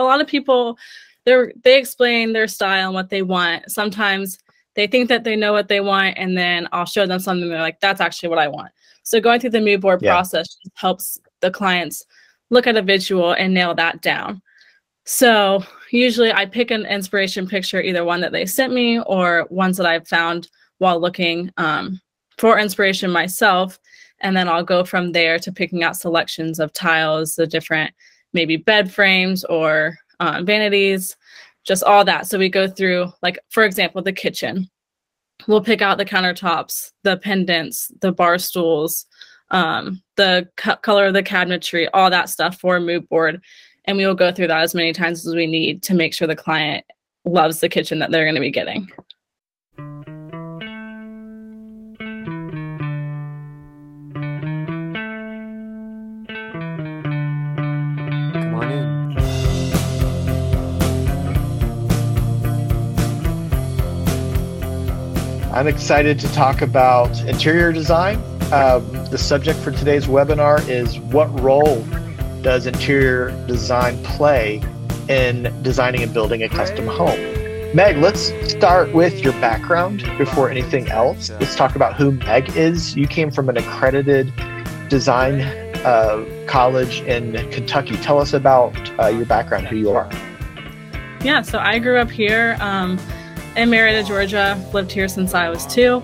a lot of people they they explain their style and what they want. Sometimes they think that they know what they want, and then I'll show them something. They're like, "That's actually what I want." So going through the mood board yeah. process helps the clients look at a visual and nail that down. So usually I pick an inspiration picture, either one that they sent me or ones that I've found while looking um, for inspiration myself. And then I'll go from there to picking out selections of tiles, the different maybe bed frames or uh, vanities, just all that. So we go through, like, for example, the kitchen. We'll pick out the countertops, the pendants, the bar stools, um, the co- color of the cabinetry, all that stuff for a mood board. And we will go through that as many times as we need to make sure the client loves the kitchen that they're going to be getting. I'm excited to talk about interior design. Um, the subject for today's webinar is what role does interior design play in designing and building a custom home? Meg, let's start with your background before anything else. Let's talk about who Meg is. You came from an accredited design uh, college in Kentucky. Tell us about uh, your background, who you are. Yeah, so I grew up here. Um, in Marietta, Georgia. Lived here since I was two.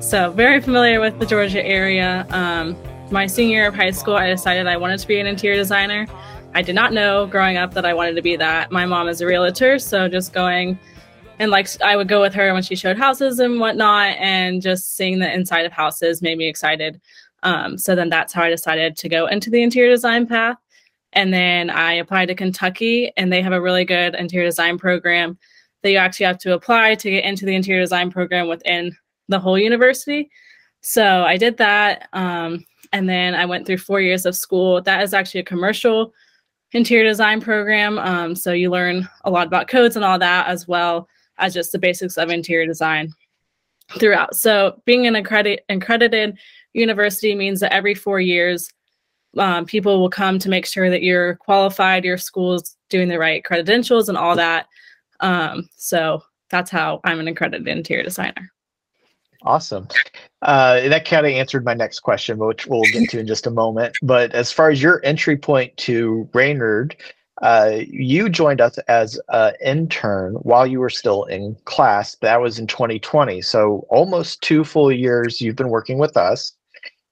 So, very familiar with the Georgia area. Um, my senior year of high school, I decided I wanted to be an interior designer. I did not know growing up that I wanted to be that. My mom is a realtor, so just going and like I would go with her when she showed houses and whatnot, and just seeing the inside of houses made me excited. Um, so then that's how I decided to go into the interior design path. And then I applied to Kentucky, and they have a really good interior design program that you actually have to apply to get into the interior design program within the whole university. So I did that. Um, and then I went through four years of school. That is actually a commercial interior design program. Um, so you learn a lot about codes and all that, as well as just the basics of interior design throughout. So being an accredited, university means that every four years, um, people will come to make sure that you're qualified, your school's doing the right credentials and all that. Um, so that's how I'm an accredited interior designer. Awesome. Uh, that kind of answered my next question, which we'll get to in just a moment. But as far as your entry point to Raynard, uh, you joined us as an intern while you were still in class. That was in 2020. So almost two full years you've been working with us.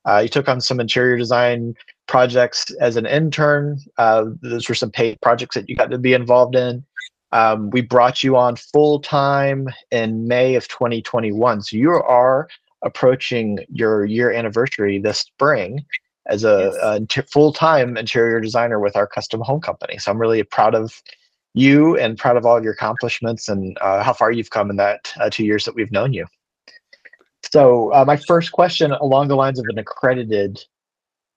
Uh, you took on some interior design projects as an intern. Uh, those were some paid projects that you got to be involved in. Um, we brought you on full time in May of 2021. So you are approaching your year anniversary this spring as a, yes. a full time interior designer with our custom home company. So I'm really proud of you and proud of all of your accomplishments and uh, how far you've come in that uh, two years that we've known you. So uh, my first question along the lines of an accredited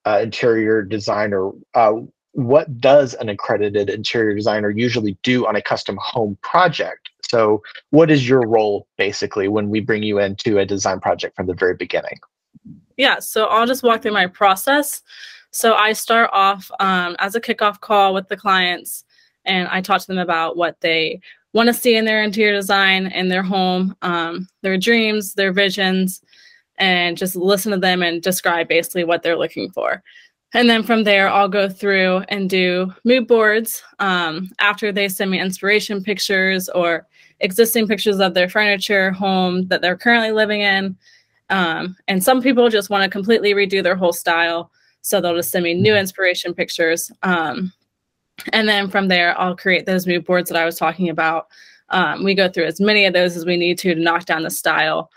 uh, interior designer, uh, what does an accredited interior designer usually do on a custom home project? So, what is your role basically when we bring you into a design project from the very beginning? Yeah, so I'll just walk through my process. So, I start off um, as a kickoff call with the clients and I talk to them about what they want to see in their interior design in their home, um, their dreams, their visions, and just listen to them and describe basically what they're looking for. And then from there, I'll go through and do mood boards um, after they send me inspiration pictures or existing pictures of their furniture, home that they're currently living in. Um, and some people just want to completely redo their whole style. So they'll just send me new inspiration pictures. Um, and then from there, I'll create those mood boards that I was talking about. Um, we go through as many of those as we need to to knock down the style.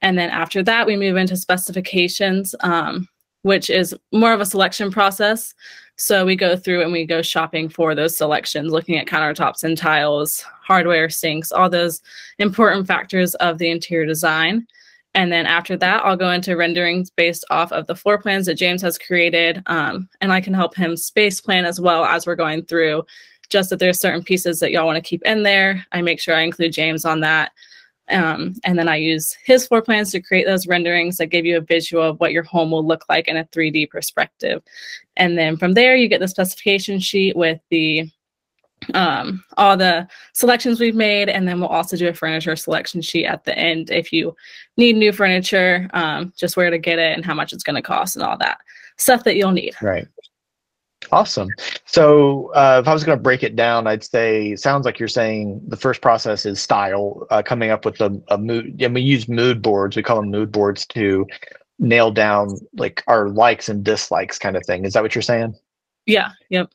And then after that, we move into specifications. Um, which is more of a selection process. So we go through and we go shopping for those selections, looking at countertops and tiles, hardware, sinks, all those important factors of the interior design. And then after that, I'll go into renderings based off of the floor plans that James has created. Um, and I can help him space plan as well as we're going through, just that there's certain pieces that y'all want to keep in there. I make sure I include James on that. Um, and then I use his floor plans to create those renderings that give you a visual of what your home will look like in a 3D perspective. And then from there, you get the specification sheet with the um, all the selections we've made, and then we'll also do a furniture selection sheet at the end if you need new furniture, um, just where to get it and how much it's going to cost and all that stuff that you'll need. Right. Awesome. So, uh, if I was going to break it down, I'd say sounds like you're saying the first process is style, uh, coming up with a, a mood. And we use mood boards. We call them mood boards to nail down like our likes and dislikes, kind of thing. Is that what you're saying? Yeah. Yep.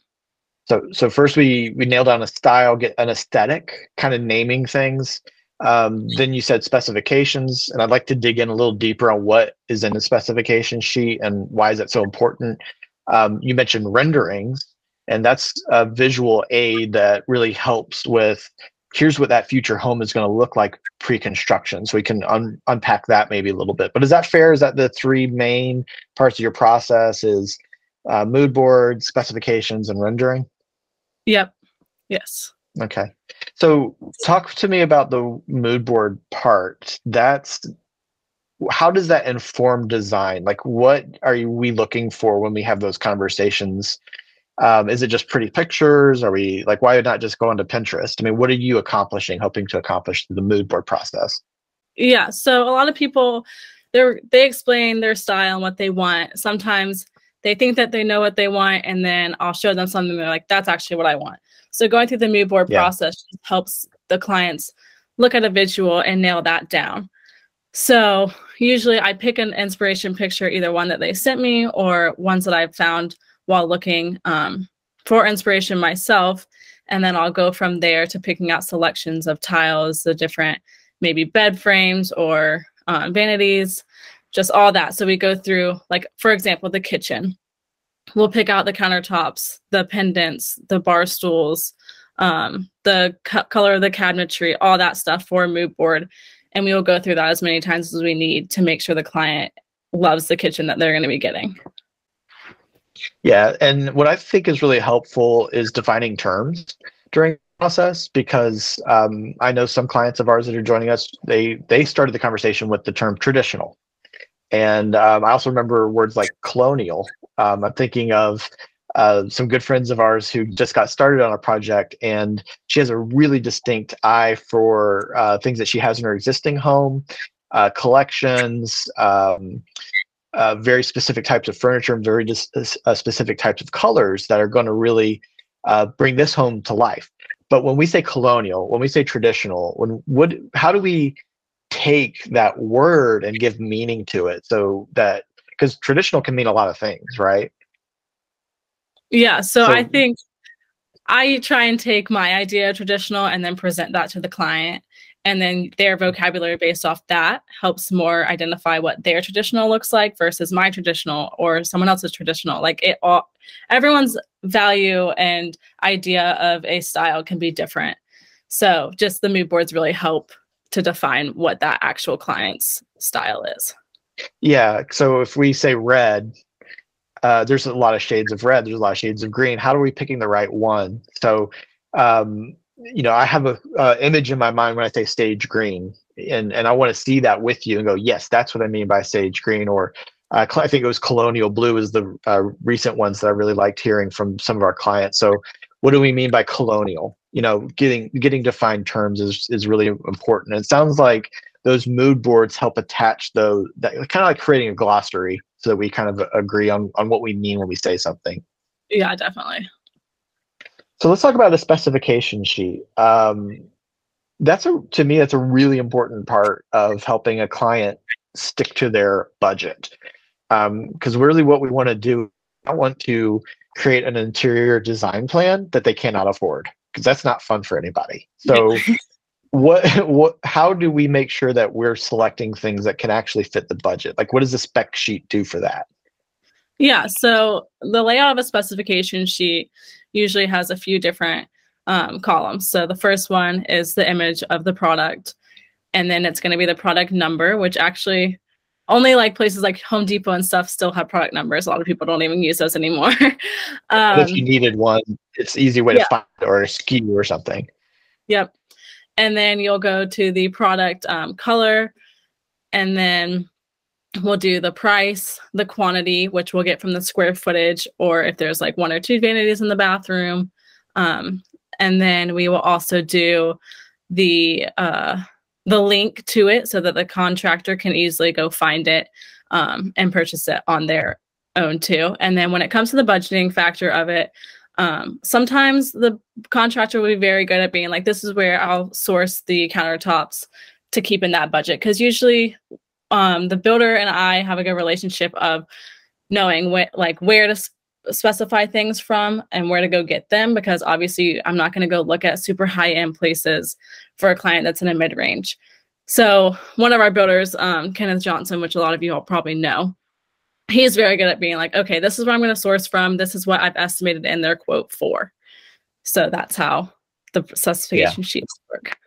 So, so first we we nail down a style, get an aesthetic, kind of naming things. Um, then you said specifications, and I'd like to dig in a little deeper on what is in the specification sheet and why is that so important. Um, you mentioned renderings, and that's a visual aid that really helps with here's what that future home is going to look like pre-construction. So we can un- unpack that maybe a little bit. But is that fair? Is that the three main parts of your process? Is uh, mood board, specifications, and rendering? Yep. Yes. Okay. So talk to me about the mood board part. That's how does that inform design? Like what are we looking for when we have those conversations? Um, is it just pretty pictures? Are we like why not just go onto Pinterest? I mean, what are you accomplishing, hoping to accomplish through the mood board process? Yeah. So a lot of people they they explain their style and what they want. Sometimes they think that they know what they want, and then I'll show them something. They're like, "That's actually what I want." So going through the mood board yeah. process helps the clients look at a visual and nail that down. So usually I pick an inspiration picture, either one that they sent me or ones that I've found while looking um, for inspiration myself. And then I'll go from there to picking out selections of tiles, the different maybe bed frames or um, vanities, just all that. So we go through, like, for example, the kitchen we'll pick out the countertops, the pendants, the bar stools, um, the co- color of the cabinetry, all that stuff for a mood board. And we will go through that as many times as we need to make sure the client loves the kitchen that they're going to be getting. Yeah. And what I think is really helpful is defining terms during process because um, I know some clients of ours that are joining us, they, they started the conversation with the term traditional. And um, I also remember words like colonial. Um, I'm thinking of uh, some good friends of ours who just got started on a project, and she has a really distinct eye for uh, things that she has in her existing home, uh, collections, um, uh, very specific types of furniture, and very dis- uh, specific types of colors that are going to really uh, bring this home to life. But when we say colonial, when we say traditional, when what, how do we take that word and give meaning to it so that because traditional can mean a lot of things right yeah so, so, i think i try and take my idea of traditional and then present that to the client and then their vocabulary based off that helps more identify what their traditional looks like versus my traditional or someone else's traditional like it all everyone's value and idea of a style can be different so just the mood boards really help to define what that actual client's style is. Yeah. So if we say red, uh, there's a lot of shades of red. There's a lot of shades of green. How are we picking the right one? So, um, you know, I have a uh, image in my mind when I say sage green, and and I want to see that with you and go, yes, that's what I mean by sage green. Or uh, I think it was colonial blue is the uh, recent ones that I really liked hearing from some of our clients. So, what do we mean by colonial? you know getting getting defined terms is is really important it sounds like those mood boards help attach those that kind of like creating a glossary so that we kind of agree on on what we mean when we say something. Yeah definitely. So let's talk about the specification sheet. Um, that's a to me that's a really important part of helping a client stick to their budget. Because um, really what we want to do i want to create an interior design plan that they cannot afford because that's not fun for anybody. So what what how do we make sure that we're selecting things that can actually fit the budget? Like what does the spec sheet do for that? Yeah, so the layout of a specification sheet usually has a few different um, columns. So the first one is the image of the product, and then it's going to be the product number, which actually only like places like Home Depot and stuff still have product numbers. A lot of people don't even use those anymore. um, if you needed one, it's easy way yeah. to find or a SKU or something. Yep. And then you'll go to the product um, color, and then we'll do the price, the quantity, which we'll get from the square footage, or if there's like one or two vanities in the bathroom. Um, and then we will also do the uh, the link to it so that the contractor can easily go find it um, and purchase it on their own too. And then when it comes to the budgeting factor of it, um, sometimes the contractor will be very good at being like, this is where I'll source the countertops to keep in that budget. Because usually um, the builder and I have a good relationship of knowing what like where to sp- specify things from and where to go get them because obviously I'm not going to go look at super high end places for a client that's in a mid range. So one of our builders, um, Kenneth Johnson, which a lot of you all probably know, he's very good at being like, okay, this is where I'm going to source from. This is what I've estimated in their quote for. So that's how the specification yeah. sheets work.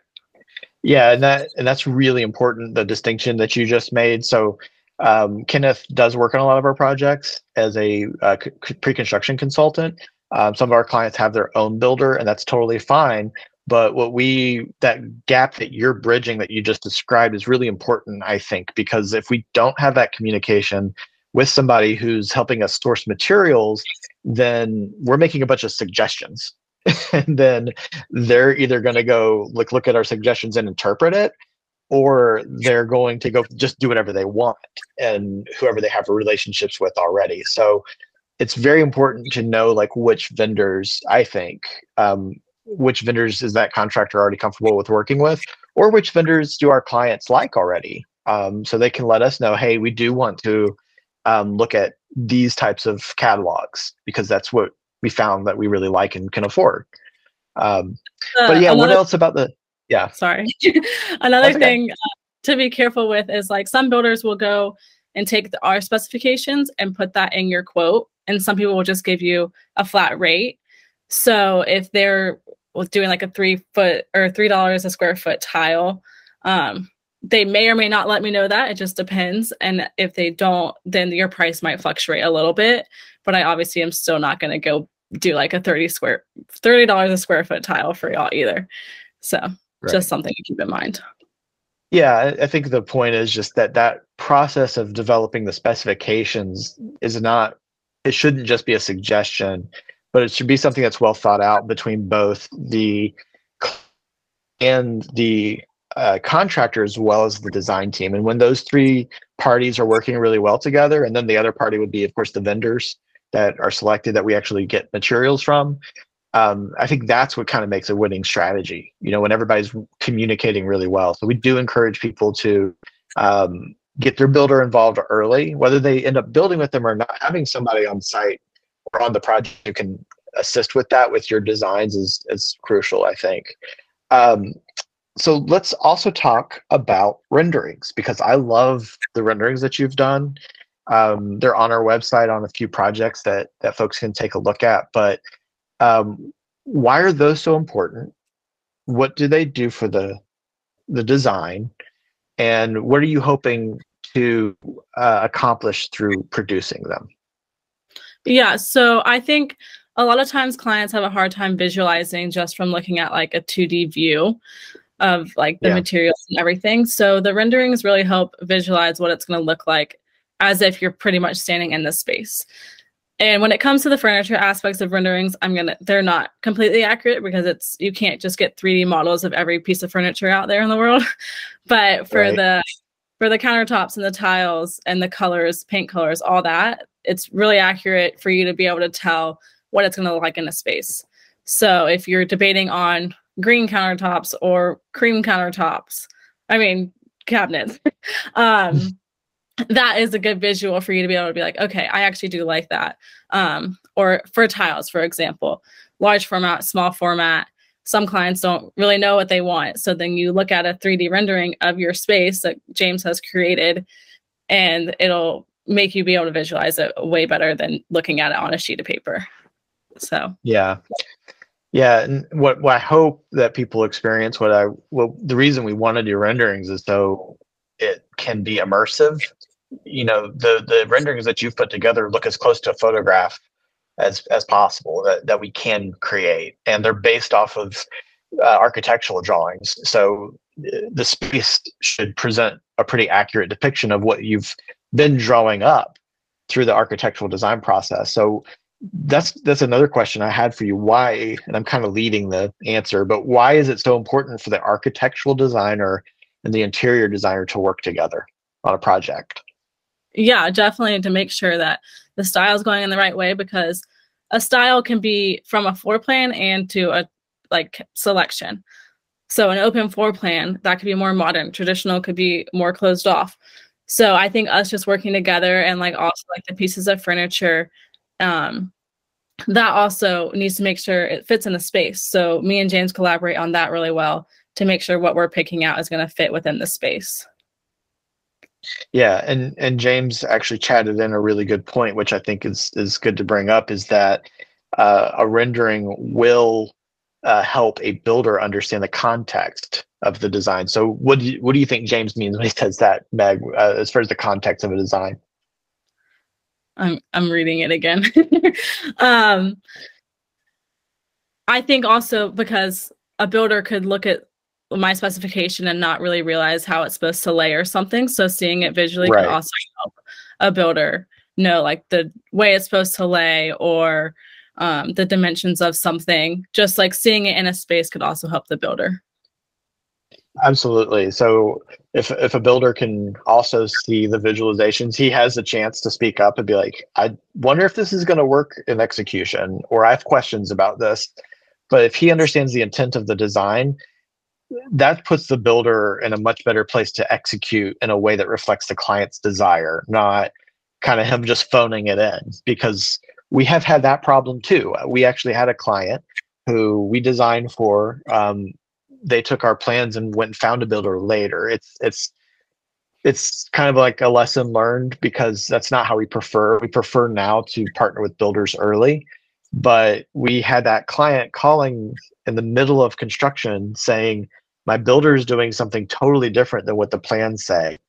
Yeah, and that and that's really important. The distinction that you just made. So um, Kenneth does work on a lot of our projects as a uh, c- pre-construction consultant. Um, some of our clients have their own builder, and that's totally fine. But what we that gap that you're bridging that you just described is really important, I think, because if we don't have that communication with somebody who's helping us source materials, then we're making a bunch of suggestions. and then they're either going to go look look at our suggestions and interpret it, or they're going to go just do whatever they want and whoever they have relationships with already. So it's very important to know like which vendors I think um, which vendors is that contractor already comfortable with working with, or which vendors do our clients like already, um, so they can let us know, hey, we do want to um, look at these types of catalogs because that's what we found that we really like and can afford. Um, uh, but yeah, what else about the? Yeah, sorry. another thing uh, to be careful with is like some builders will go and take the, our specifications and put that in your quote, and some people will just give you a flat rate. So if they're doing like a three foot or three dollars a square foot tile, um, they may or may not let me know that. It just depends. And if they don't, then your price might fluctuate a little bit. But I obviously am still not going to go do like a 30 square $30 a square foot tile for y'all either. So right. just something to keep in mind. Yeah, I think the point is just that that process of developing the specifications is not it shouldn't just be a suggestion but it should be something that's well thought out between both the and the uh, contractor as well as the design team. And when those three parties are working really well together, and then the other party would be, of course, the vendors that are selected that we actually get materials from. Um, I think that's what kind of makes a winning strategy. You know, when everybody's communicating really well. So we do encourage people to um, get their builder involved early, whether they end up building with them or not. Having somebody on site or on the project who can assist with that with your designs is is crucial i think um, so let's also talk about renderings because i love the renderings that you've done. Um, they're on our website on a few projects that that folks can take a look at but um, why are those so important? What do they do for the the design? And what are you hoping to uh, accomplish through producing them? Yeah. So I think a lot of times clients have a hard time visualizing just from looking at like a 2D view of like the yeah. materials and everything. So the renderings really help visualize what it's going to look like as if you're pretty much standing in the space. And when it comes to the furniture aspects of renderings, I'm gonna they're not completely accurate because it's you can't just get 3D models of every piece of furniture out there in the world. but for right. the for the countertops and the tiles and the colors, paint colors, all that, it's really accurate for you to be able to tell what it's going to look like in a space. So if you're debating on green countertops or cream countertops, I mean cabinets, um, that is a good visual for you to be able to be like, okay, I actually do like that. Um, or for tiles, for example, large format, small format. Some clients don't really know what they want. So then you look at a 3D rendering of your space that James has created, and it'll make you be able to visualize it way better than looking at it on a sheet of paper. So yeah, yeah. And what, what I hope that people experience, what I well, the reason we want to do renderings is so it can be immersive. You know, the the renderings that you've put together look as close to a photograph as as possible that that we can create, and they're based off of uh, architectural drawings. So uh, the space should present a pretty accurate depiction of what you've been drawing up through the architectural design process. So that's that's another question I had for you. Why, and I'm kind of leading the answer, but why is it so important for the architectural designer and the interior designer to work together on a project? Yeah, definitely to make sure that the style is going in the right way because a style can be from a floor plan and to a like selection. So an open floor plan that could be more modern, traditional could be more closed off. So I think us just working together and like also like the pieces of furniture um, that also needs to make sure it fits in the space. So me and James collaborate on that really well to make sure what we're picking out is going to fit within the space. Yeah, and and James actually chatted in a really good point, which I think is is good to bring up, is that uh, a rendering will uh, help a builder understand the context of the design. So, what do you, what do you think James means when he says that, Meg, uh, as far as the context of a design? I'm I'm reading it again. um, I think also because a builder could look at my specification and not really realize how it's supposed to layer something. So seeing it visually right. can also help a builder know like the way it's supposed to lay or um, the dimensions of something. Just like seeing it in a space could also help the builder. Absolutely. So if if a builder can also see the visualizations, he has a chance to speak up and be like, I wonder if this is going to work in execution, or I have questions about this. But if he understands the intent of the design, that puts the builder in a much better place to execute in a way that reflects the client's desire, not kind of him just phoning it in. Because we have had that problem too. We actually had a client who we designed for. Um, they took our plans and went and found a builder later. It's it's it's kind of like a lesson learned because that's not how we prefer. We prefer now to partner with builders early. But we had that client calling in the middle of construction saying, my builder is doing something totally different than what the plans say.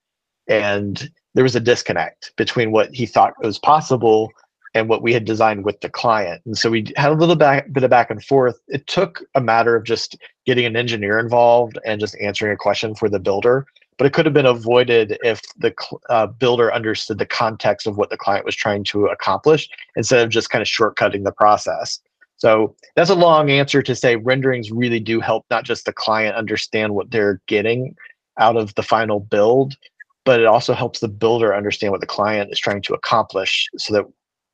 And there was a disconnect between what he thought was possible and what we had designed with the client. And so we had a little back, bit of back and forth. It took a matter of just getting an engineer involved and just answering a question for the builder. But it could have been avoided if the uh, builder understood the context of what the client was trying to accomplish instead of just kind of shortcutting the process. So that's a long answer to say renderings really do help not just the client understand what they're getting out of the final build, but it also helps the builder understand what the client is trying to accomplish so that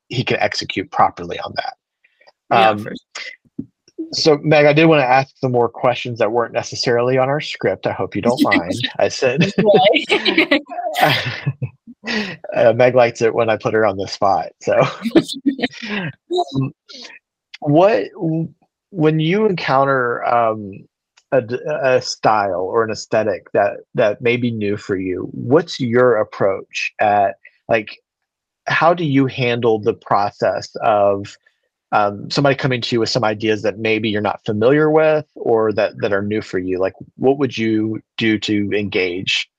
he can execute properly on that. Yeah, um, so Meg, I did want to ask some more questions that weren't necessarily on our script. I hope you don't mind. I said uh, Meg likes it when I put her on the spot. So um, what when you encounter um, a, a, style or an aesthetic that that may be new for you what's your approach at like how do you handle the process of um, somebody coming to you with some ideas that maybe you're not familiar with or that that are new for you like what would you do to engage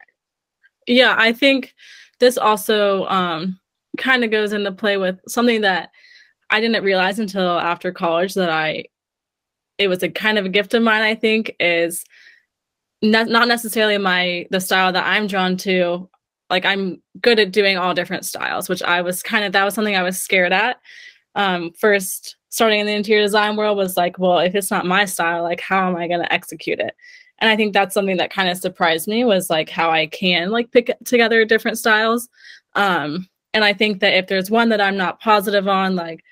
yeah i think this also um, kind of goes into play with something that I didn't realize until after college that I it was a kind of a gift of mine, I think, is not necessarily my the style that I'm drawn to. Like I'm good at doing all different styles, which I was kind of that was something I was scared at. Um, first starting in the interior design world was like, well, if it's not my style, like how am I going to execute it? And I think that's something that kind of surprised me was like how I can like pick together different styles. Um, and I think that if there's one that I'm not positive on, like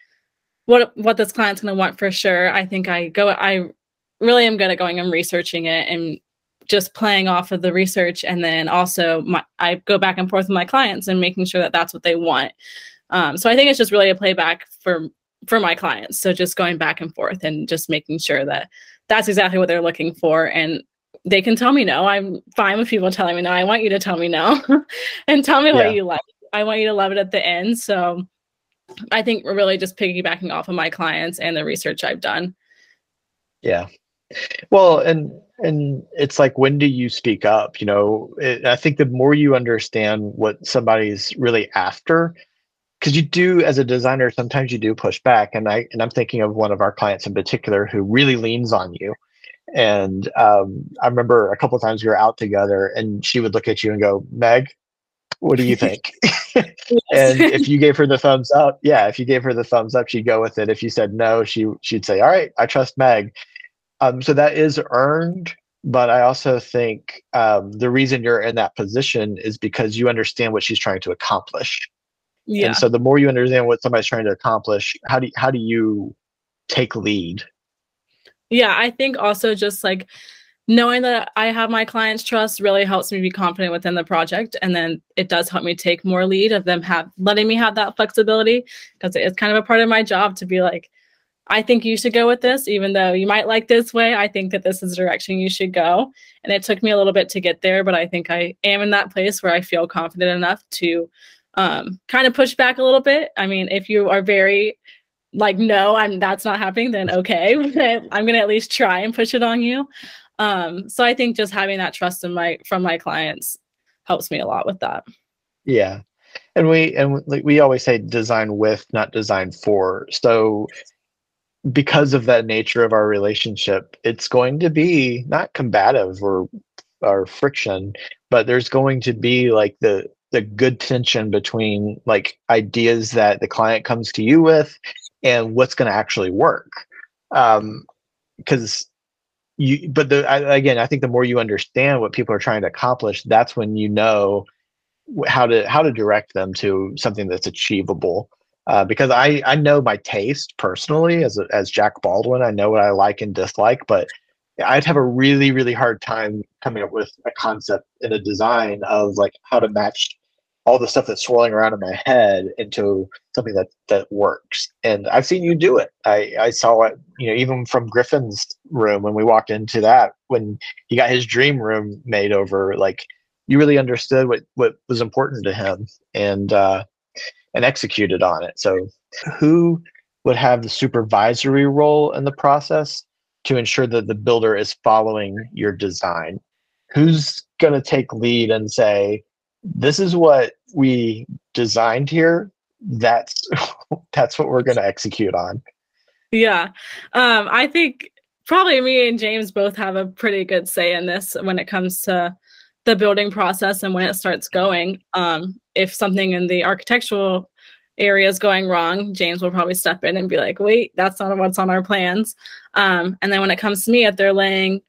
what what this client's going to want for sure. I think I go I really am good at going and researching it and just playing off of the research and then also my, I go back and forth with my clients and making sure that that's what they want. Um, so I think it's just really a playback for for my clients. So just going back and forth and just making sure that that's exactly what they're looking for and they can tell me no. I'm fine with people telling me no. I want you to tell me no and tell me yeah. what you like. I want you to love it at the end. So I think we're really just piggybacking off of my clients and the research I've done. Yeah. Well, and and it's like when do you speak up? You know, it, I think the more you understand what somebody's really after, because you do as a designer sometimes you do push back, and I and I'm thinking of one of our clients in particular who really leans on you. And um, I remember a couple times we were out together, and she would look at you and go, "Meg, What do you think? and if you gave her the thumbs up, yeah, if you gave her the thumbs up, she'd go with it. If you said no, she she'd say, "All right, I trust Meg." Um, so that is earned, but I also think um, the reason you're in that position is because you understand what she's trying to accomplish. Yeah. And so the more you understand what somebody's trying to accomplish, how do you, how do you take lead? Yeah, I think also just like knowing that I have my clients' trust really helps me be confident within the project. And then it does help me take more lead of them have letting me have that flexibility because it's kind of a part of my job to be like, I think you should go with this, even though you might like this way. I think that this is the direction you should go. And it took me a little bit to get there, but I think I am in that place where I feel confident enough to um, kind of push back a little bit. I mean, if you are very like, no, I'm that's not happening, then okay, I'm gonna at least try and push it on you. Um, so I think just having that trust in my from my clients helps me a lot with that. Yeah, and we and we always say design with, not design for. So because of that nature of our relationship, it's going to be not combative or or friction, but there's going to be like the the good tension between like ideas that the client comes to you with and what's going to actually work. Um, because you, but the I, again, I think the more you understand what people are trying to accomplish, that's when you know how to how to direct them to something that's achievable uh, because I I know my taste personally as a, as Jack Baldwin. I know what I like and dislike, but I'd have a really really hard time coming up with a concept and a design of like how to match all the stuff that's swirling around in my head into something that that works. And I've seen you do it. I I saw it, you know, even from Griffin's room when we walked into that when he got his dream room made over. Like you really understood what what was important to him, and uh, and executed on it. So, who would have the supervisory role in the process to ensure that the builder is following your design? Who's going to take lead and say, this is what we designed here. That's that's what we're going to execute on. Yeah. Um, I think probably me and James both have a pretty good say in this when it comes to the building process and when it starts going. Um, if something in the architectural area is going wrong, James will probably step in and be like, wait, that's not what's on our plans. Um, and then when it comes to me, if they're laying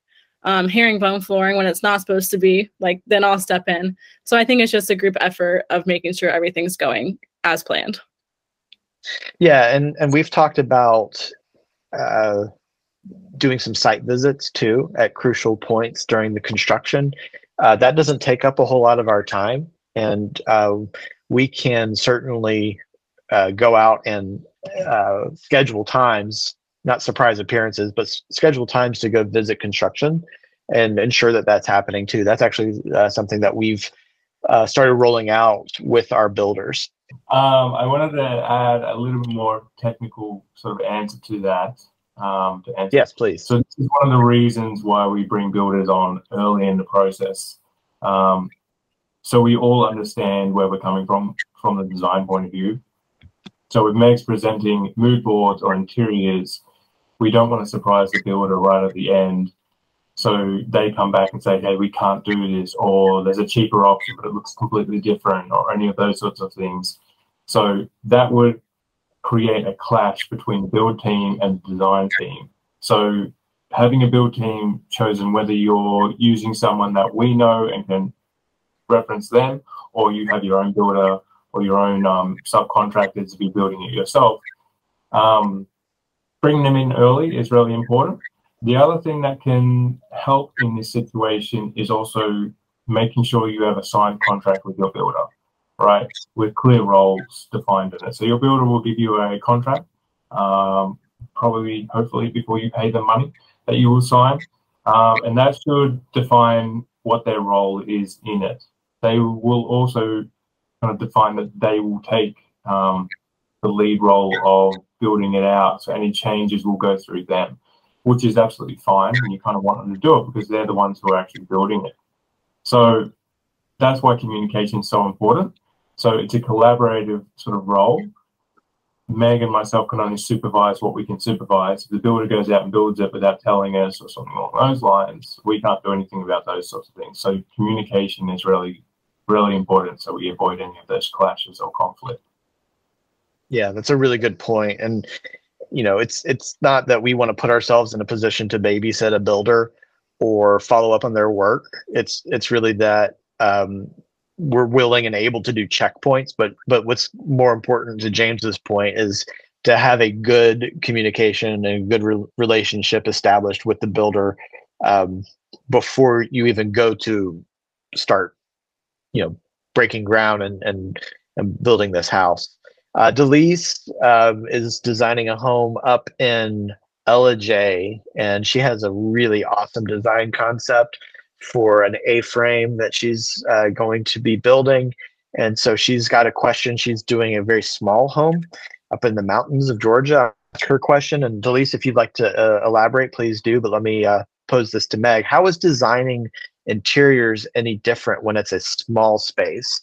um, herringbone flooring when it's not supposed to be, like then I'll step in. So I think it's just a group effort of making sure everything's going as planned. Yeah, and and we've talked about uh, doing some site visits too at crucial points during the construction. Uh, that doesn't take up a whole lot of our time, and uh, we can certainly uh, go out and uh, schedule times, not surprise appearances, but s- schedule times to go visit construction and ensure that that's happening too. That's actually uh, something that we've uh, started rolling out with our builders. Um, I wanted to add a little bit more technical sort of answer to that. Um, to answer. Yes, please. So this is one of the reasons why we bring builders on early in the process. Um, so we all understand where we're coming from from the design point of view. So with Meg's presenting mood boards or interiors, we don't want to surprise the builder right at the end. So they come back and say, hey, we can't do this, or there's a cheaper option, but it looks completely different, or any of those sorts of things. So that would create a clash between the build team and the design team. So having a build team chosen, whether you're using someone that we know and can reference them, or you have your own builder or your own um, subcontractors to be building it yourself. Um, bringing them in early is really important. The other thing that can help in this situation is also making sure you have a signed contract with your builder, right? With clear roles defined in it. So your builder will give you a contract, um, probably, hopefully, before you pay the money that you will sign. Um, and that should define what their role is in it. They will also kind of define that they will take um, the lead role of building it out. So any changes will go through them, which is absolutely fine. And you kind of want them to do it because they're the ones who are actually building it. So that's why communication is so important. So it's a collaborative sort of role. Meg and myself can only supervise what we can supervise. If the builder goes out and builds it without telling us or something along those lines, we can't do anything about those sorts of things. So communication is really really important so we avoid any of those clashes or conflict. Yeah, that's a really good point. And you know, it's it's not that we want to put ourselves in a position to babysit a builder or follow up on their work. It's it's really that um, we're willing and able to do checkpoints. But but what's more important to James's point is to have a good communication and good re- relationship established with the builder um, before you even go to start, you know, breaking ground and and, and building this house. Uh, Delise um, is designing a home up in Ellijay, and she has a really awesome design concept for an A-frame that she's uh, going to be building. And so she's got a question. She's doing a very small home up in the mountains of Georgia. Ask her question, and Delise, if you'd like to uh, elaborate, please do. But let me uh, pose this to Meg. How is designing interiors any different when it's a small space?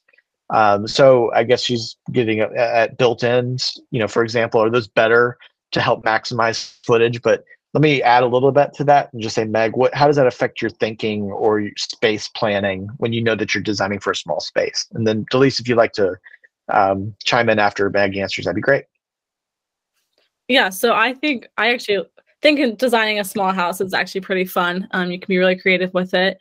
Um, so I guess she's getting at built-ins. You know, for example, are those better to help maximize footage? But let me add a little bit to that and just say, Meg, what how does that affect your thinking or your space planning when you know that you're designing for a small space? And then Delise, if you'd like to um, chime in after Meg answers, that'd be great. Yeah, so I think I actually think designing a small house is actually pretty fun. Um, you can be really creative with it.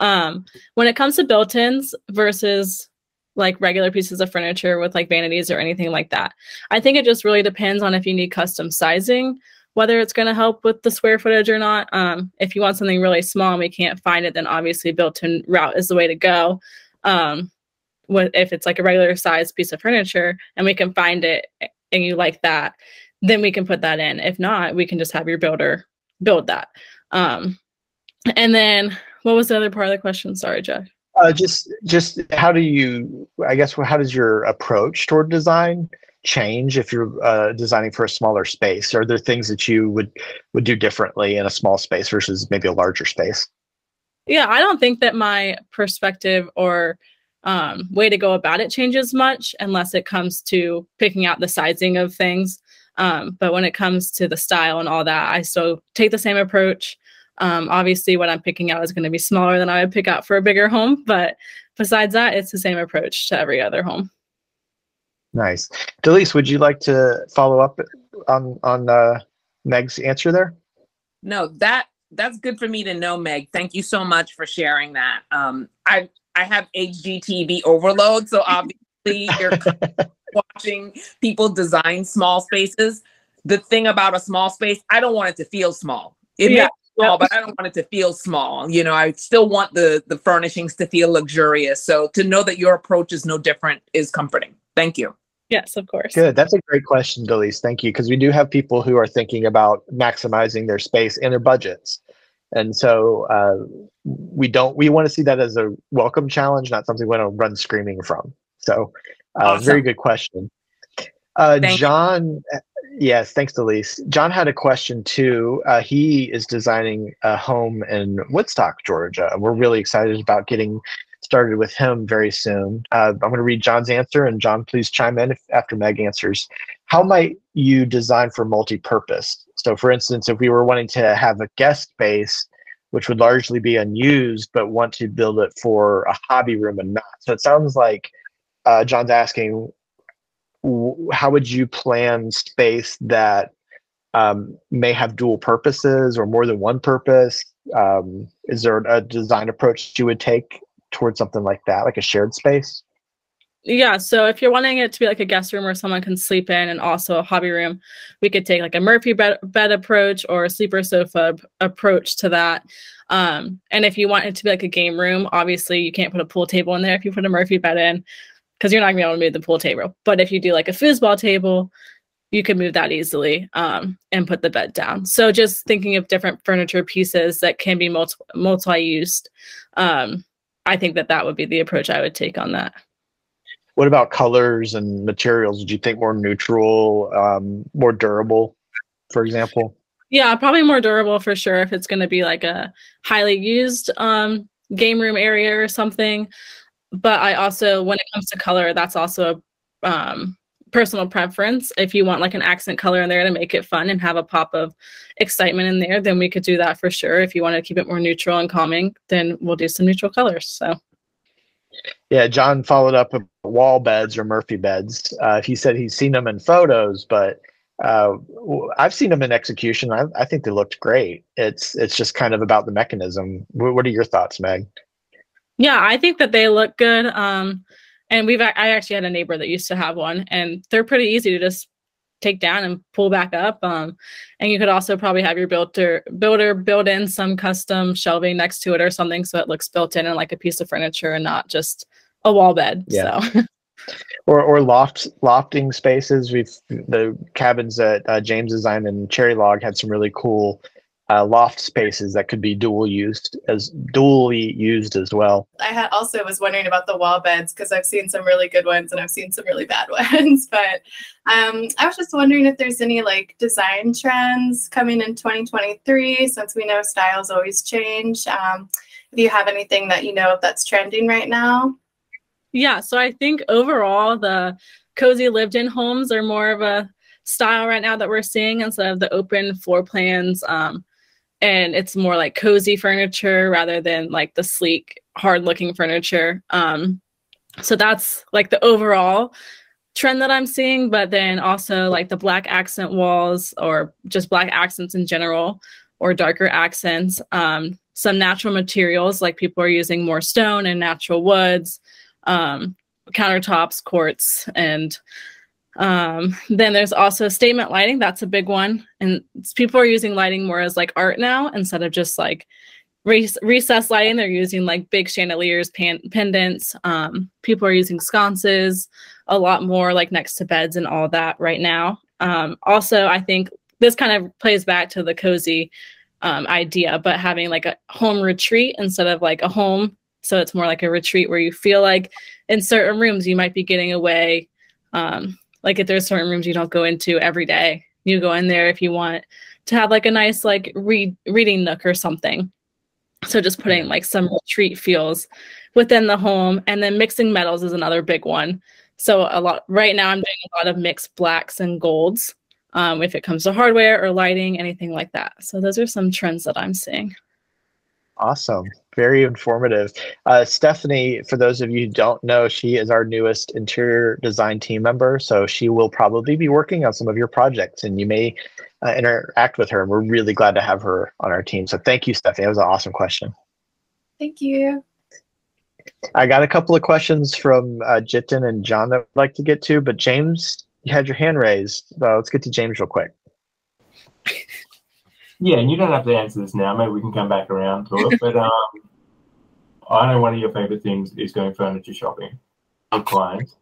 Um, when it comes to built-ins versus like regular pieces of furniture with like vanities or anything like that, I think it just really depends on if you need custom sizing, whether it's going to help with the square footage or not. Um, if you want something really small and we can't find it, then obviously built-in route is the way to go. Um, if it's like a regular size piece of furniture and we can find it and you like that, then we can put that in. If not, we can just have your builder build that. Um, and then what was the other part of the question? Sorry, Jeff. Uh, just, just how do you? I guess how does your approach toward design change if you're uh, designing for a smaller space? Are there things that you would would do differently in a small space versus maybe a larger space? Yeah, I don't think that my perspective or um, way to go about it changes much unless it comes to picking out the sizing of things. Um, but when it comes to the style and all that, I still take the same approach. Um, obviously, what I'm picking out is going to be smaller than I would pick out for a bigger home. But besides that, it's the same approach to every other home. Nice. Delise, would you like to follow up on on uh, Meg's answer there? No, that that's good for me to know, Meg. Thank you so much for sharing that. Um, I I have HGTV overload, so obviously you're watching people design small spaces. The thing about a small space, I don't want it to feel small. It yeah. Small, but I don't want it to feel small. You know, I still want the the furnishings to feel luxurious. So to know that your approach is no different is comforting. Thank you. Yes, of course. Good. That's a great question, Delise. Thank you. Because we do have people who are thinking about maximizing their space and their budgets. And so uh, we don't, we want to see that as a welcome challenge, not something we want to run screaming from. So uh, awesome. Very good question. Uh, John, you. Yes, thanks, Elise. John had a question too. Uh, he is designing a home in Woodstock, Georgia. We're really excited about getting started with him very soon. Uh, I'm going to read John's answer, and John, please chime in if, after Meg answers. How might you design for multi-purpose? So, for instance, if we were wanting to have a guest space, which would largely be unused, but want to build it for a hobby room and not. So it sounds like uh, John's asking, how would you plan space that um, may have dual purposes or more than one purpose? Um, is there a design approach you would take towards something like that, like a shared space? Yeah, so if you're wanting it to be like a guest room where someone can sleep in and also a hobby room, we could take like a Murphy bed, bed approach or a sleeper sofa approach to that. Um, and if you want it to be like a game room, obviously you can't put a pool table in there if you put a Murphy bed in because you're not gonna be able to move the pool table. But if you do like a foosball table, you can move that easily um, and put the bed down. So just thinking of different furniture pieces that can be multi multi used, um, I think that that would be the approach I would take on that. What about colors and materials? Did you think more neutral, um, more durable, for example? Yeah, probably more durable for sure. If it's going to be like a highly used um, game room area or something, but I also, when it comes to color, that's also a um, personal preference. If you want like an accent color in there to make it fun and have a pop of excitement in there, then we could do that for sure. If you want to keep it more neutral and calming, then we'll do some neutral colors. So. Yeah, John followed up with wall beds or Murphy beds. Uh, he said he's seen them in photos, but uh, I've seen them in execution. I, I, think they looked great. It's it's just kind of about the mechanism. What, what are your thoughts, Meg? Yeah, I think that they look good. Um, and we've I actually had a neighbor that used to have one, and they're pretty easy to just take down and pull back up. Um, and you could also probably have your builder builder build in some custom shelving next to it or something, so it looks built in and like a piece of furniture and not just a wall bed. Yeah. So. or or loft lofting spaces. We've the cabins that uh, James designed in Cherry Log had some really cool uh, loft spaces that could be dual used as dually used as well. I had also was wondering about the wall beds because I've seen some really good ones and I've seen some really bad ones. but um, I was just wondering if there's any like design trends coming in 2023 since we know styles always change. Um, if you have anything that you know that's trending right now. Yeah, so I think overall the cozy lived in homes are more of a style right now that we're seeing instead of the open floor plans. Um, and it's more like cozy furniture rather than like the sleek, hard looking furniture. Um, so that's like the overall trend that I'm seeing, but then also like the black accent walls or just black accents in general or darker accents. Um, some natural materials like people are using more stone and natural woods um, countertops, quartz, and um, then there's also statement lighting. That's a big one, and people are using lighting more as like art now instead of just like recess lighting. They're using like big chandeliers, pan- pendants. Um, people are using sconces a lot more, like next to beds and all that right now. Um, also, I think this kind of plays back to the cozy um, idea, but having like a home retreat instead of like a home so it's more like a retreat where you feel like in certain rooms you might be getting away. Um, like if there's certain rooms you don't go into every day, you go in there if you want to have like a nice like read reading nook or something. So just putting like some retreat feels within the home, and then mixing metals is another big one. So a lot right now I'm doing a lot of mixed blacks and golds. Um, if it comes to hardware or lighting, anything like that. So those are some trends that I'm seeing. Awesome. Very informative. Uh, Stephanie, for those of you who don't know, she is our newest interior design team member. So she will probably be working on some of your projects and you may uh, interact with her. And we're really glad to have her on our team. So thank you, Stephanie. That was an awesome question. Thank you. I got a couple of questions from uh, Jitin and John that I'd like to get to, but James, you had your hand raised. Uh, let's get to James real quick. Yeah, and you don't have to answer this now. Maybe we can come back around to it. But um, I know one of your favorite things is going furniture shopping with clients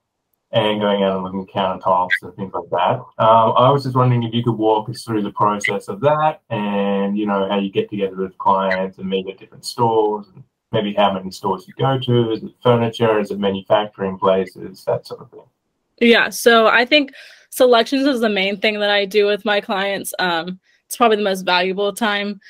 and going out and looking at countertops and things like that. Um, I was just wondering if you could walk us through the process of that and, you know, how you get together with clients and meet at different stores and maybe how many stores you go to. Is it furniture? Is it manufacturing places? That sort of thing. Yeah. So I think selections is the main thing that I do with my clients. Um, it's probably the most valuable time.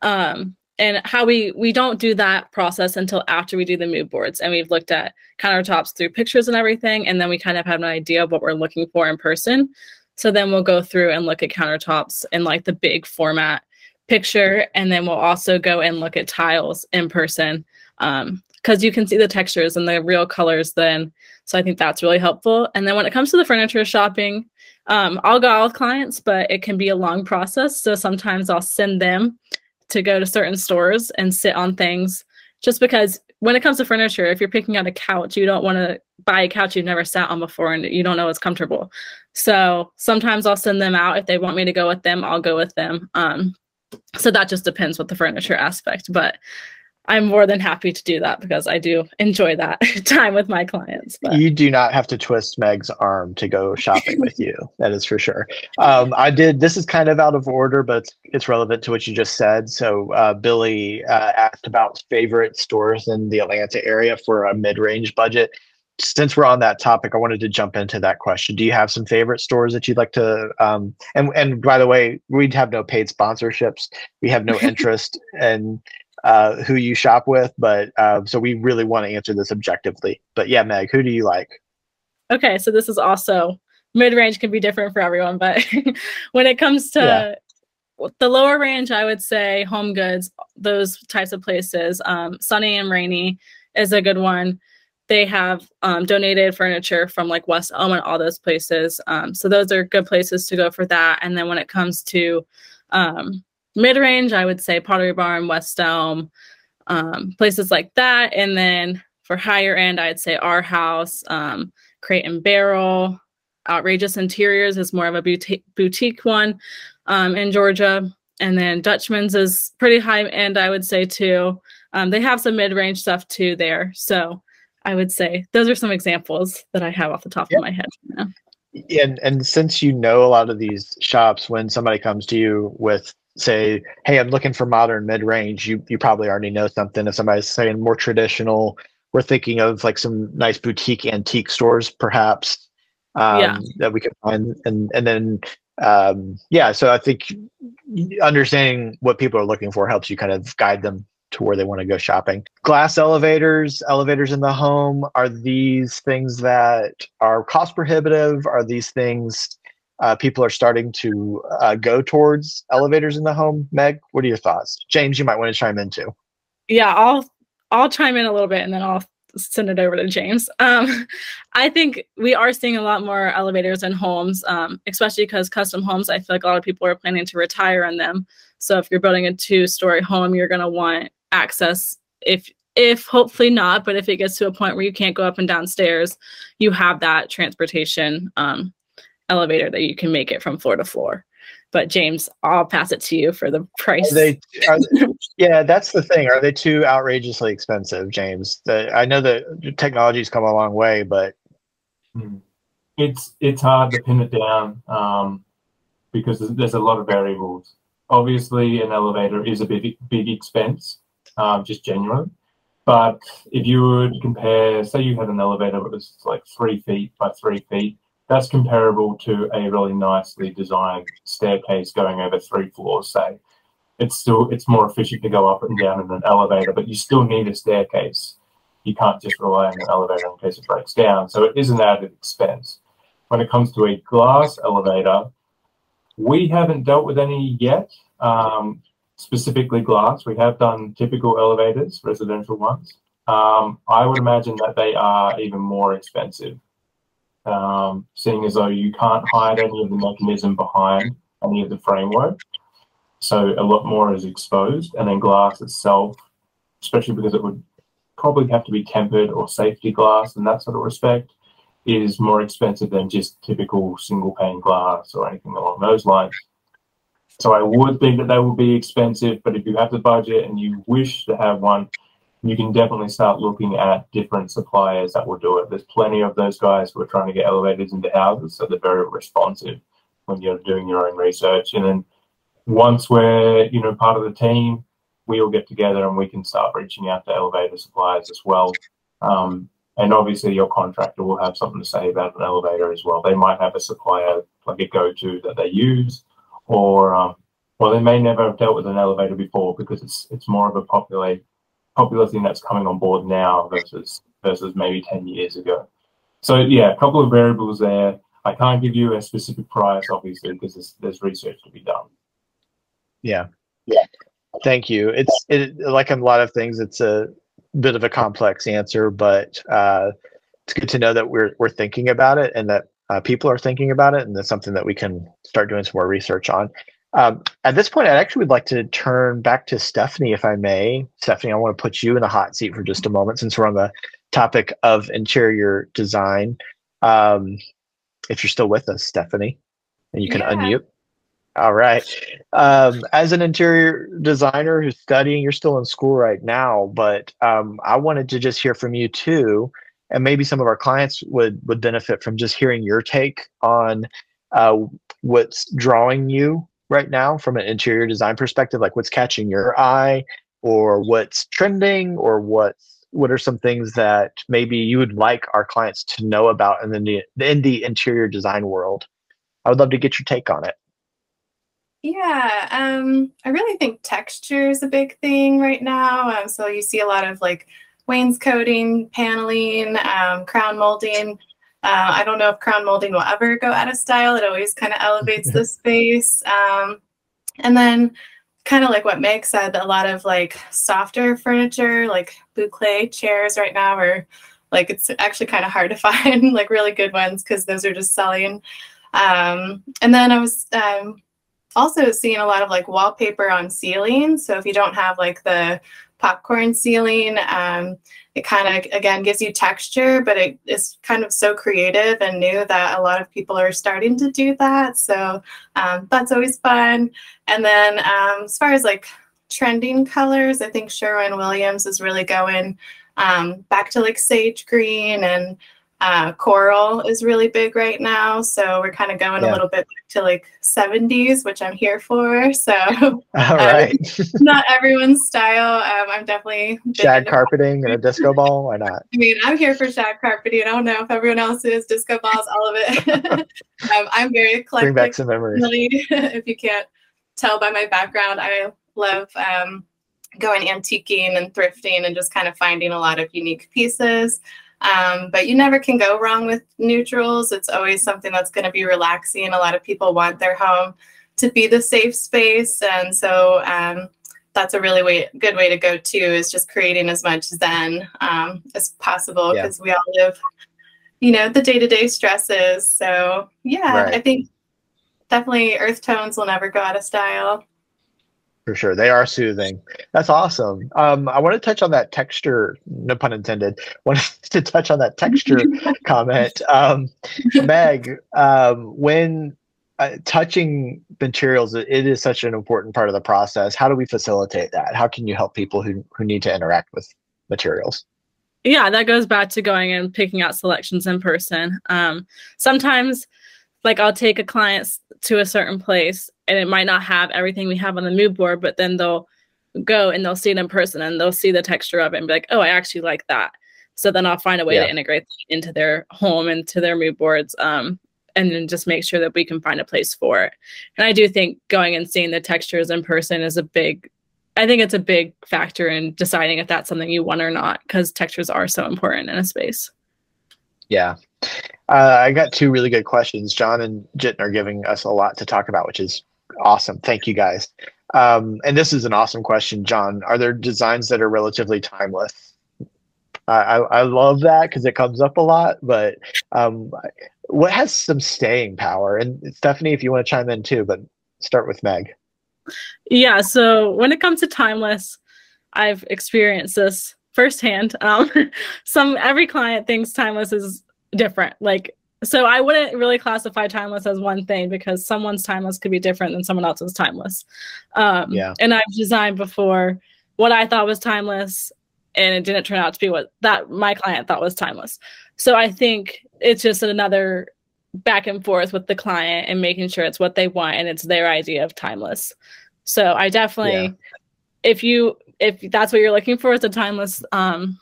Um, and how we we don't do that process until after we do the mood boards and we've looked at countertops through pictures and everything and then we kind of have an idea of what we're looking for in person. So then we'll go through and look at countertops in like the big format picture and then we'll also go and look at tiles in person because um, you can see the textures and the real colors then. So i think that's really helpful. And then when it comes to the furniture shopping um, I'll go with clients, but it can be a long process. So sometimes I'll send them to go to certain stores and sit on things just because when it comes to furniture, if you're picking out a couch, you don't want to buy a couch you've never sat on before and you don't know it's comfortable. So sometimes I'll send them out. If they want me to go with them, I'll go with them. Um, so that just depends with the furniture aspect. But I'm more than happy to do that because I do enjoy that time with my clients. But. You do not have to twist Meg's arm to go shopping with you. That is for sure. Um, I did. This is kind of out of order, but it's, it's relevant to what you just said. So uh, Billy uh, asked about favorite stores in the Atlanta area for a mid-range budget. Since we're on that topic, I wanted to jump into that question. Do you have some favorite stores that you'd like to? Um, and and by the way, we'd have no paid sponsorships. We have no interest in uh, who you shop with, but uh, so we really want to answer this objectively. But yeah, Meg, who do you like? Okay, so this is also mid range can be different for everyone, but when it comes to yeah. the lower range, I would say Home Goods, those types of places. Um, sunny and rainy is a good one. they have um, donated furniture from like West Elm and all those places. Um, so those are good places to go for that. And then when it comes to um, mid range, I would say Pottery Barn, West Elm, um, places like that. And then for higher end, I'd say our house, um, Crate and Barrel, Outrageous Interiors is more of a boutique, boutique one um, in Georgia. And then Dutchman's is pretty high end, I would say too. Um, they have some mid range stuff too there. So I would say those are some examples that I have off the top yep. of my head. And and since you know a lot of these shops, when somebody comes to you with say, "Hey, I'm looking for modern mid range," you you probably already know something. If somebody's saying more traditional, we're thinking of like some nice boutique antique stores, perhaps um, yeah. that we could find, and and then um, yeah. So I think understanding what people are looking for helps you kind of guide them to where they want to go shopping. Glass elevators, elevators in the home, are these things that are cost prohibitive? Are these things uh, people are starting to uh, go towards elevators in the home? Meg, what are your thoughts? James, you might want to chime in too. Yeah, I'll I'll chime in a little bit and then I'll send it over to James. Um, I think we are seeing a lot more elevators in homes, um, especially because custom homes. I feel like a lot of people are planning to retire in them. So if you're building a two-story home, you're going to want access if if hopefully not but if it gets to a point where you can't go up and downstairs you have that transportation um, elevator that you can make it from floor to floor. But james i'll pass it to you for the price. Are they, are they, yeah that's the thing. Are they too outrageously expensive james? The, i know that technology's come a long way but hmm. it's it's hard to pin it down um, because there's, there's a lot of variables. Obviously an elevator is a big big expense um, just generally. But if you would compare, say you had an elevator that was like three feet by three feet, that's comparable to a really nicely designed staircase going over three floors, say. It's still it's more efficient to go up and down in an elevator, but you still need a staircase. You can't just rely on an elevator in case it breaks down. So it is an added expense. When it comes to a glass elevator, we haven't dealt with any yet. Um, specifically glass. We have done typical elevators, residential ones. Um, I would imagine that they are even more expensive, um, seeing as though you can't hide any of the mechanism behind any of the framework. So a lot more is exposed, and then glass itself, especially because it would probably have to be tempered or safety glass in that sort of respect, is more expensive than just typical single pane glass or anything along those lines. So I would think that they will be expensive, but if you have the budget and you wish to have one, you can definitely start looking at different suppliers that will do it. There's plenty of those guys who are trying to get elevators into houses, so they're very responsive when you're doing your own research. And then once we're, you know, part of the team, we all get together and we can start reaching out to elevator suppliers as well. Um, and obviously, your contractor will have something to say about an elevator as well. They might have a supplier like a go-to that they use, or um, well, they may never have dealt with an elevator before because it's it's more of a popular popular thing that's coming on board now versus versus maybe ten years ago. So yeah, a couple of variables there. I can't give you a specific price, obviously, because there's, there's research to be done. Yeah, yeah. Thank you. It's it, like a lot of things. It's a bit of a complex answer, but uh, it's good to know that we're we're thinking about it and that uh, people are thinking about it, and that's something that we can start doing some more research on. Um, at this point, I actually would like to turn back to Stephanie, if I may. Stephanie, I want to put you in the hot seat for just a moment since we're on the topic of interior design. Um, if you're still with us, Stephanie, and you can yeah. unmute. All right. Um, as an interior designer who's studying, you're still in school right now, but um, I wanted to just hear from you too and maybe some of our clients would would benefit from just hearing your take on uh, what's drawing you right now from an interior design perspective like what's catching your eye or what's trending or what what are some things that maybe you would like our clients to know about in the in the interior design world? I would love to get your take on it. Yeah um, i really think texture is a big thing right now. Um, so you see a lot of like wainscoting, paneling, um, crown molding. Uh, I don't know if crown molding will ever go out of style. It always kind of elevates the space. Um, and then, kind of like what Meg said, a lot of like softer furniture, like boucle chairs right now are like it's actually kind of hard to find like really good ones because those are just selling. Um, and then I was um, also seeing a lot of like wallpaper on ceilings. So if you don't have like the popcorn ceiling, um, it kind of again gives you texture, but it is kind of so creative and new that a lot of people are starting to do that. So um, that's always fun. And then um, as far as like trending colors, I think Sherwin Williams is really going um, back to like sage green and uh, coral is really big right now. So we're kind of going yeah. a little bit to like 70s, which I'm here for. So all um, not everyone's style. Um, I'm definitely shag carpeting and a disco ball. Why not? I mean, I'm here for shag carpeting. I don't know if everyone else is disco balls, all of it. um, I'm very eclectic. Bring back some memories. if you can't tell by my background, I love um, going antiquing and thrifting and just kind of finding a lot of unique pieces. Um, but you never can go wrong with neutrals. It's always something that's going to be relaxing. A lot of people want their home to be the safe space. And so um, that's a really way, good way to go too, is just creating as much zen um, as possible because yeah. we all live, you know, the day to day stresses. So yeah, right. I think definitely earth tones will never go out of style. For sure, they are soothing. That's awesome. Um, I want to touch on that texture, no pun intended. Wanted to touch on that texture comment. Um, Meg, um, when uh, touching materials, it is such an important part of the process. How do we facilitate that? How can you help people who who need to interact with materials? Yeah, that goes back to going and picking out selections in person. Um, sometimes like I'll take a client to a certain place and it might not have everything we have on the mood board, but then they'll go and they'll see it in person and they'll see the texture of it and be like, oh, I actually like that. So then I'll find a way yeah. to integrate into their home and to their mood boards. Um, and then just make sure that we can find a place for it. And I do think going and seeing the textures in person is a big I think it's a big factor in deciding if that's something you want or not, because textures are so important in a space. Yeah, uh, I got two really good questions. John and Jiten are giving us a lot to talk about, which is awesome. Thank you guys. Um, and this is an awesome question, John. Are there designs that are relatively timeless? I, I love that because it comes up a lot, but um, what has some staying power? And Stephanie, if you want to chime in too, but start with Meg. Yeah, so when it comes to timeless, I've experienced this firsthand. Um, some every client thinks timeless is different. Like, so I wouldn't really classify timeless as one thing because someone's timeless could be different than someone else's timeless. Um, yeah. And I've designed before what I thought was timeless, and it didn't turn out to be what that my client thought was timeless. So I think it's just another back and forth with the client and making sure it's what they want and it's their idea of timeless. So I definitely, yeah. if you if that's what you're looking for, is a timeless um,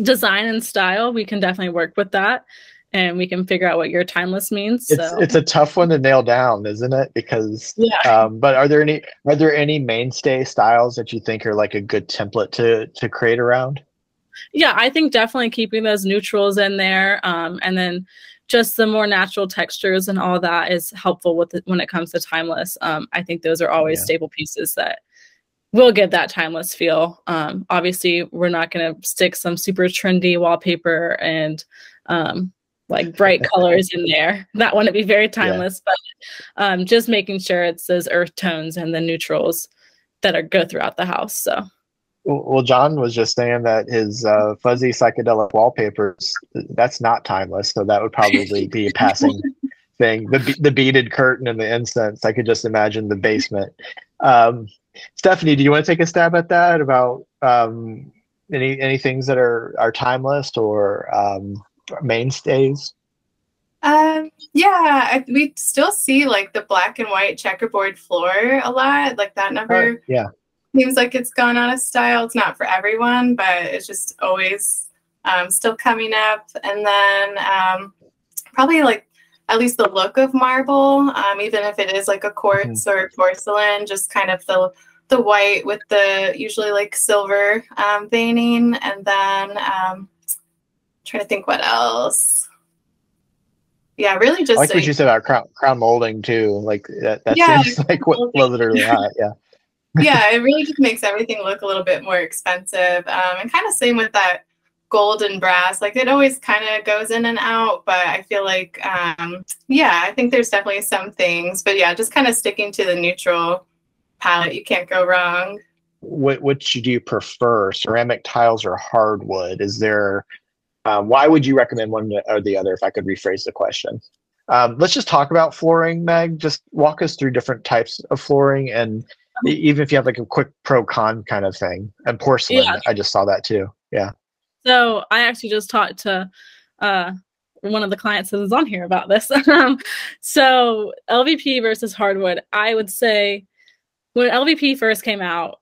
design and style, we can definitely work with that and we can figure out what your timeless means. It's, so. it's a tough one to nail down, isn't it? Because yeah. Um, but are there any are there any mainstay styles that you think are like a good template to to create around? Yeah, I think definitely keeping those neutrals in there, um, and then just the more natural textures and all that is helpful with it when it comes to timeless. Um, I think those are always yeah. staple pieces that will give that timeless feel. Um, obviously, we're not going to stick some super trendy wallpaper and um, like bright colors in there. That wouldn't be very timeless, yeah. but um, just making sure it's those earth tones and the neutrals that are go throughout the house. So. Well, John was just saying that his uh, fuzzy psychedelic wallpapers, that's not timeless. So that would probably be a passing thing. The, the beaded curtain and the incense, I could just imagine the basement. Um, Stephanie, do you want to take a stab at that about um, any any things that are are timeless or um, mainstays? Um, yeah, I, we still see like the black and white checkerboard floor a lot. Like that never. Uh, yeah. Seems like it's gone out of style. It's not for everyone, but it's just always um, still coming up. And then um, probably like at least the look of marble, um, even if it is like a quartz mm-hmm. or porcelain, just kind of the the white with the usually like silver um, veining, and then um, trying to think what else. Yeah, really just I like, what you said about crown, crown molding too. Like that, that yeah, seems like what literally hot. Yeah. yeah, it really just makes everything look a little bit more expensive. Um, and kind of same with that gold and brass. Like it always kind of goes in and out, but I feel like, um, yeah, I think there's definitely some things, but yeah, just kind of sticking to the neutral palette. You can't go wrong. What, which do you prefer, ceramic tiles or hardwood? Is there, uh, why would you recommend one or the other if I could rephrase the question? Um, let's just talk about flooring, Meg. Just walk us through different types of flooring and even if you have like a quick pro con kind of thing. And porcelain, yeah. I just saw that too. Yeah. So I actually just talked to uh, one of the clients that is on here about this. Um, so LVP versus hardwood, I would say when LVP first came out,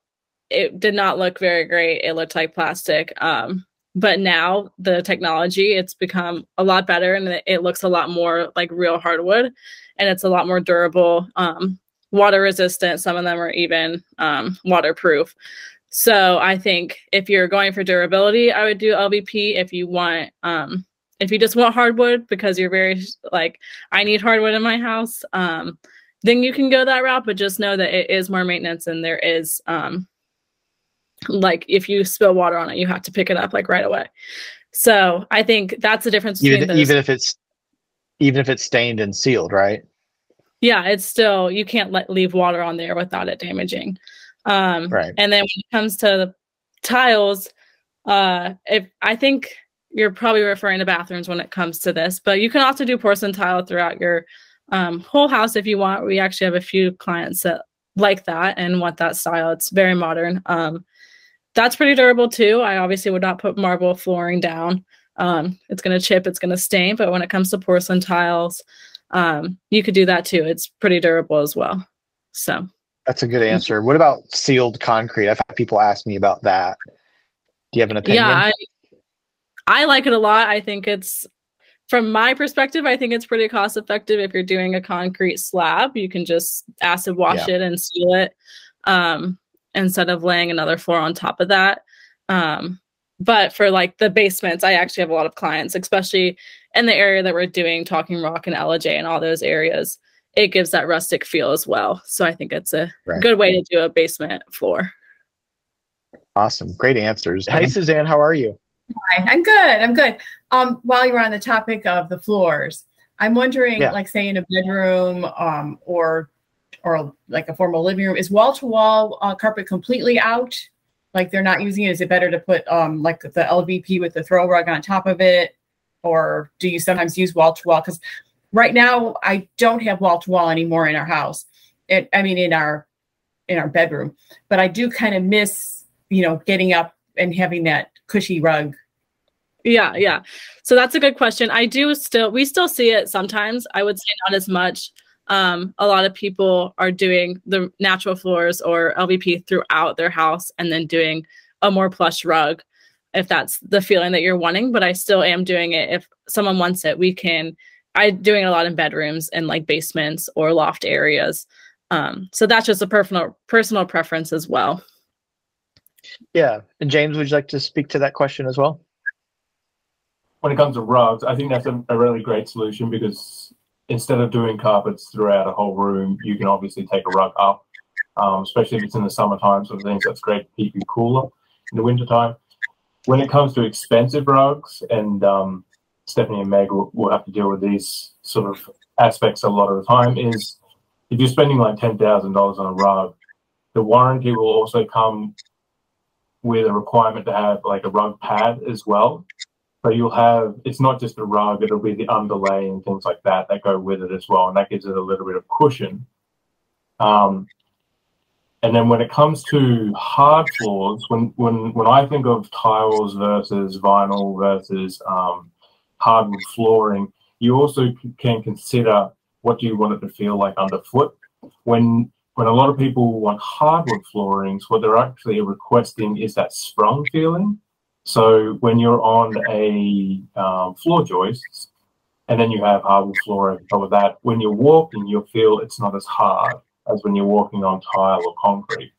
it did not look very great. It looked like plastic. Um, but now the technology, it's become a lot better and it, looks a lot more like real hardwood and it's a lot more durable, um, water resistant. Some of them are even um, waterproof. So I think if you're going for durability, I would do LVP. If you want, um, if you just want hardwood because you're very like, I need hardwood in my house, um, then you can go that route. But just know that it is more maintenance and there is, um, like if you spill water on it, you have to pick it up like right away. So I think that's the difference. Even, even if it's even if it's stained and sealed, right? Yeah, it's still you can't let leave water on there without it damaging. Um, right. And then when it comes to the tiles, uh, if I think you're probably referring to bathrooms when it comes to this, but you can also do porcelain tile throughout your um, whole house if you want. We actually have a few clients that like that and want that style. It's very modern. Um, that's pretty durable too. I obviously would not put marble flooring down. Um, it's going to chip, it's going to stain. But when it comes to porcelain tiles, um, you could do that too. It's pretty durable as well. So that's a good answer. What about sealed concrete? I've had people ask me about that. Do you have an opinion? Yeah, I, I like it a lot. I think it's from my perspective, I think it's pretty cost effective. If you're doing a concrete slab, you can just acid wash yeah. it and seal it um, instead of laying another floor on top of that. Um, but for like the basements, I actually have a lot of clients, especially in the area that we're doing Talking Rock and Ellijay and all those areas it gives that rustic feel as well. So I think it's a right. good way to do a basement floor. Awesome. Great answers. Hi, Suzanne. How are you? Hi, I'm good. I'm good. Um, while you're on the topic of the floors, I'm wondering, yeah. like, say in a bedroom, um, or or like a formal living room, is wall to wall carpet completely out? Like they're not using it. Is it better to put um like the LVP with the throw rug on top of it, or do you sometimes use wall to wall? Because right now I don't have wall to wall anymore in our house. It, I mean, in our in our bedroom, but I do kind of miss, you know, getting up and having that cushy rug. Yeah, yeah. So that's a good question. I do still, we still see it sometimes. I would say not as much. Um, a lot of people are doing the natural floors or LVP throughout their house and then doing a more plush rug if that's the feeling that you're wanting. But I still am doing it. If someone wants it, we can I'm doing a lot in bedrooms and like basements or loft areas. Um, so that's just a personal personal preference as well. Yeah, and James, would you like to speak to that question as well? When it comes to rugs, I think that's a, a really great solution because instead of doing carpets throughout a whole room, you can obviously take a rug up, um, especially if it's in the summertime of things. That's great to keep you cooler in the wintertime. When it comes to expensive rugs and um, Stephanie and Meg will, will have to deal with these sort of aspects a lot of the time is if you're spending like $10,000 on a rug, the warranty will also come with a requirement to have like a rug pad as well. So you'll have, it's not just a rug, it'll be the underlay and things like that that go with it as well. And that gives it a little bit of cushion. Um, and then when it comes to hard floors, when, when, when I think of tiles versus vinyl versus um, hardwood flooring, you also can consider what do you want it to feel like underfoot. When when a lot of people want hardwood floorings, what they're actually requesting is that sprung feeling. So when you're on a um, floor joist, and then you have hardwood floor over top of that, when you're walking, you'll feel it's not as hard as when you're walking on tile or concrete.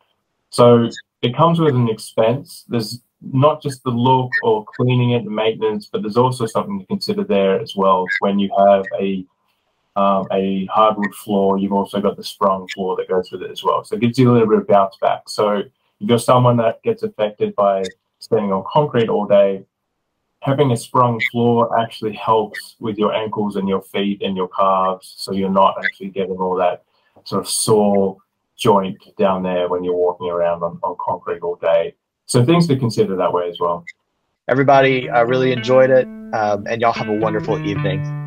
So it comes with an expense. There's not just the look or cleaning it and maintenance, but there's also something to consider there as well. When you have a um, a hardwood floor, you've also got the sprung floor that goes with it as well. So it gives you a little bit of bounce back. So if you're someone that gets affected by standing on concrete all day, having a sprung floor actually helps with your ankles and your feet and your calves, so you're not actually getting all that sort of sore joint down there when you're walking around on, on concrete all day. So things to consider that way as well. Everybody, I really enjoyed it, um, and y'all have a wonderful evening.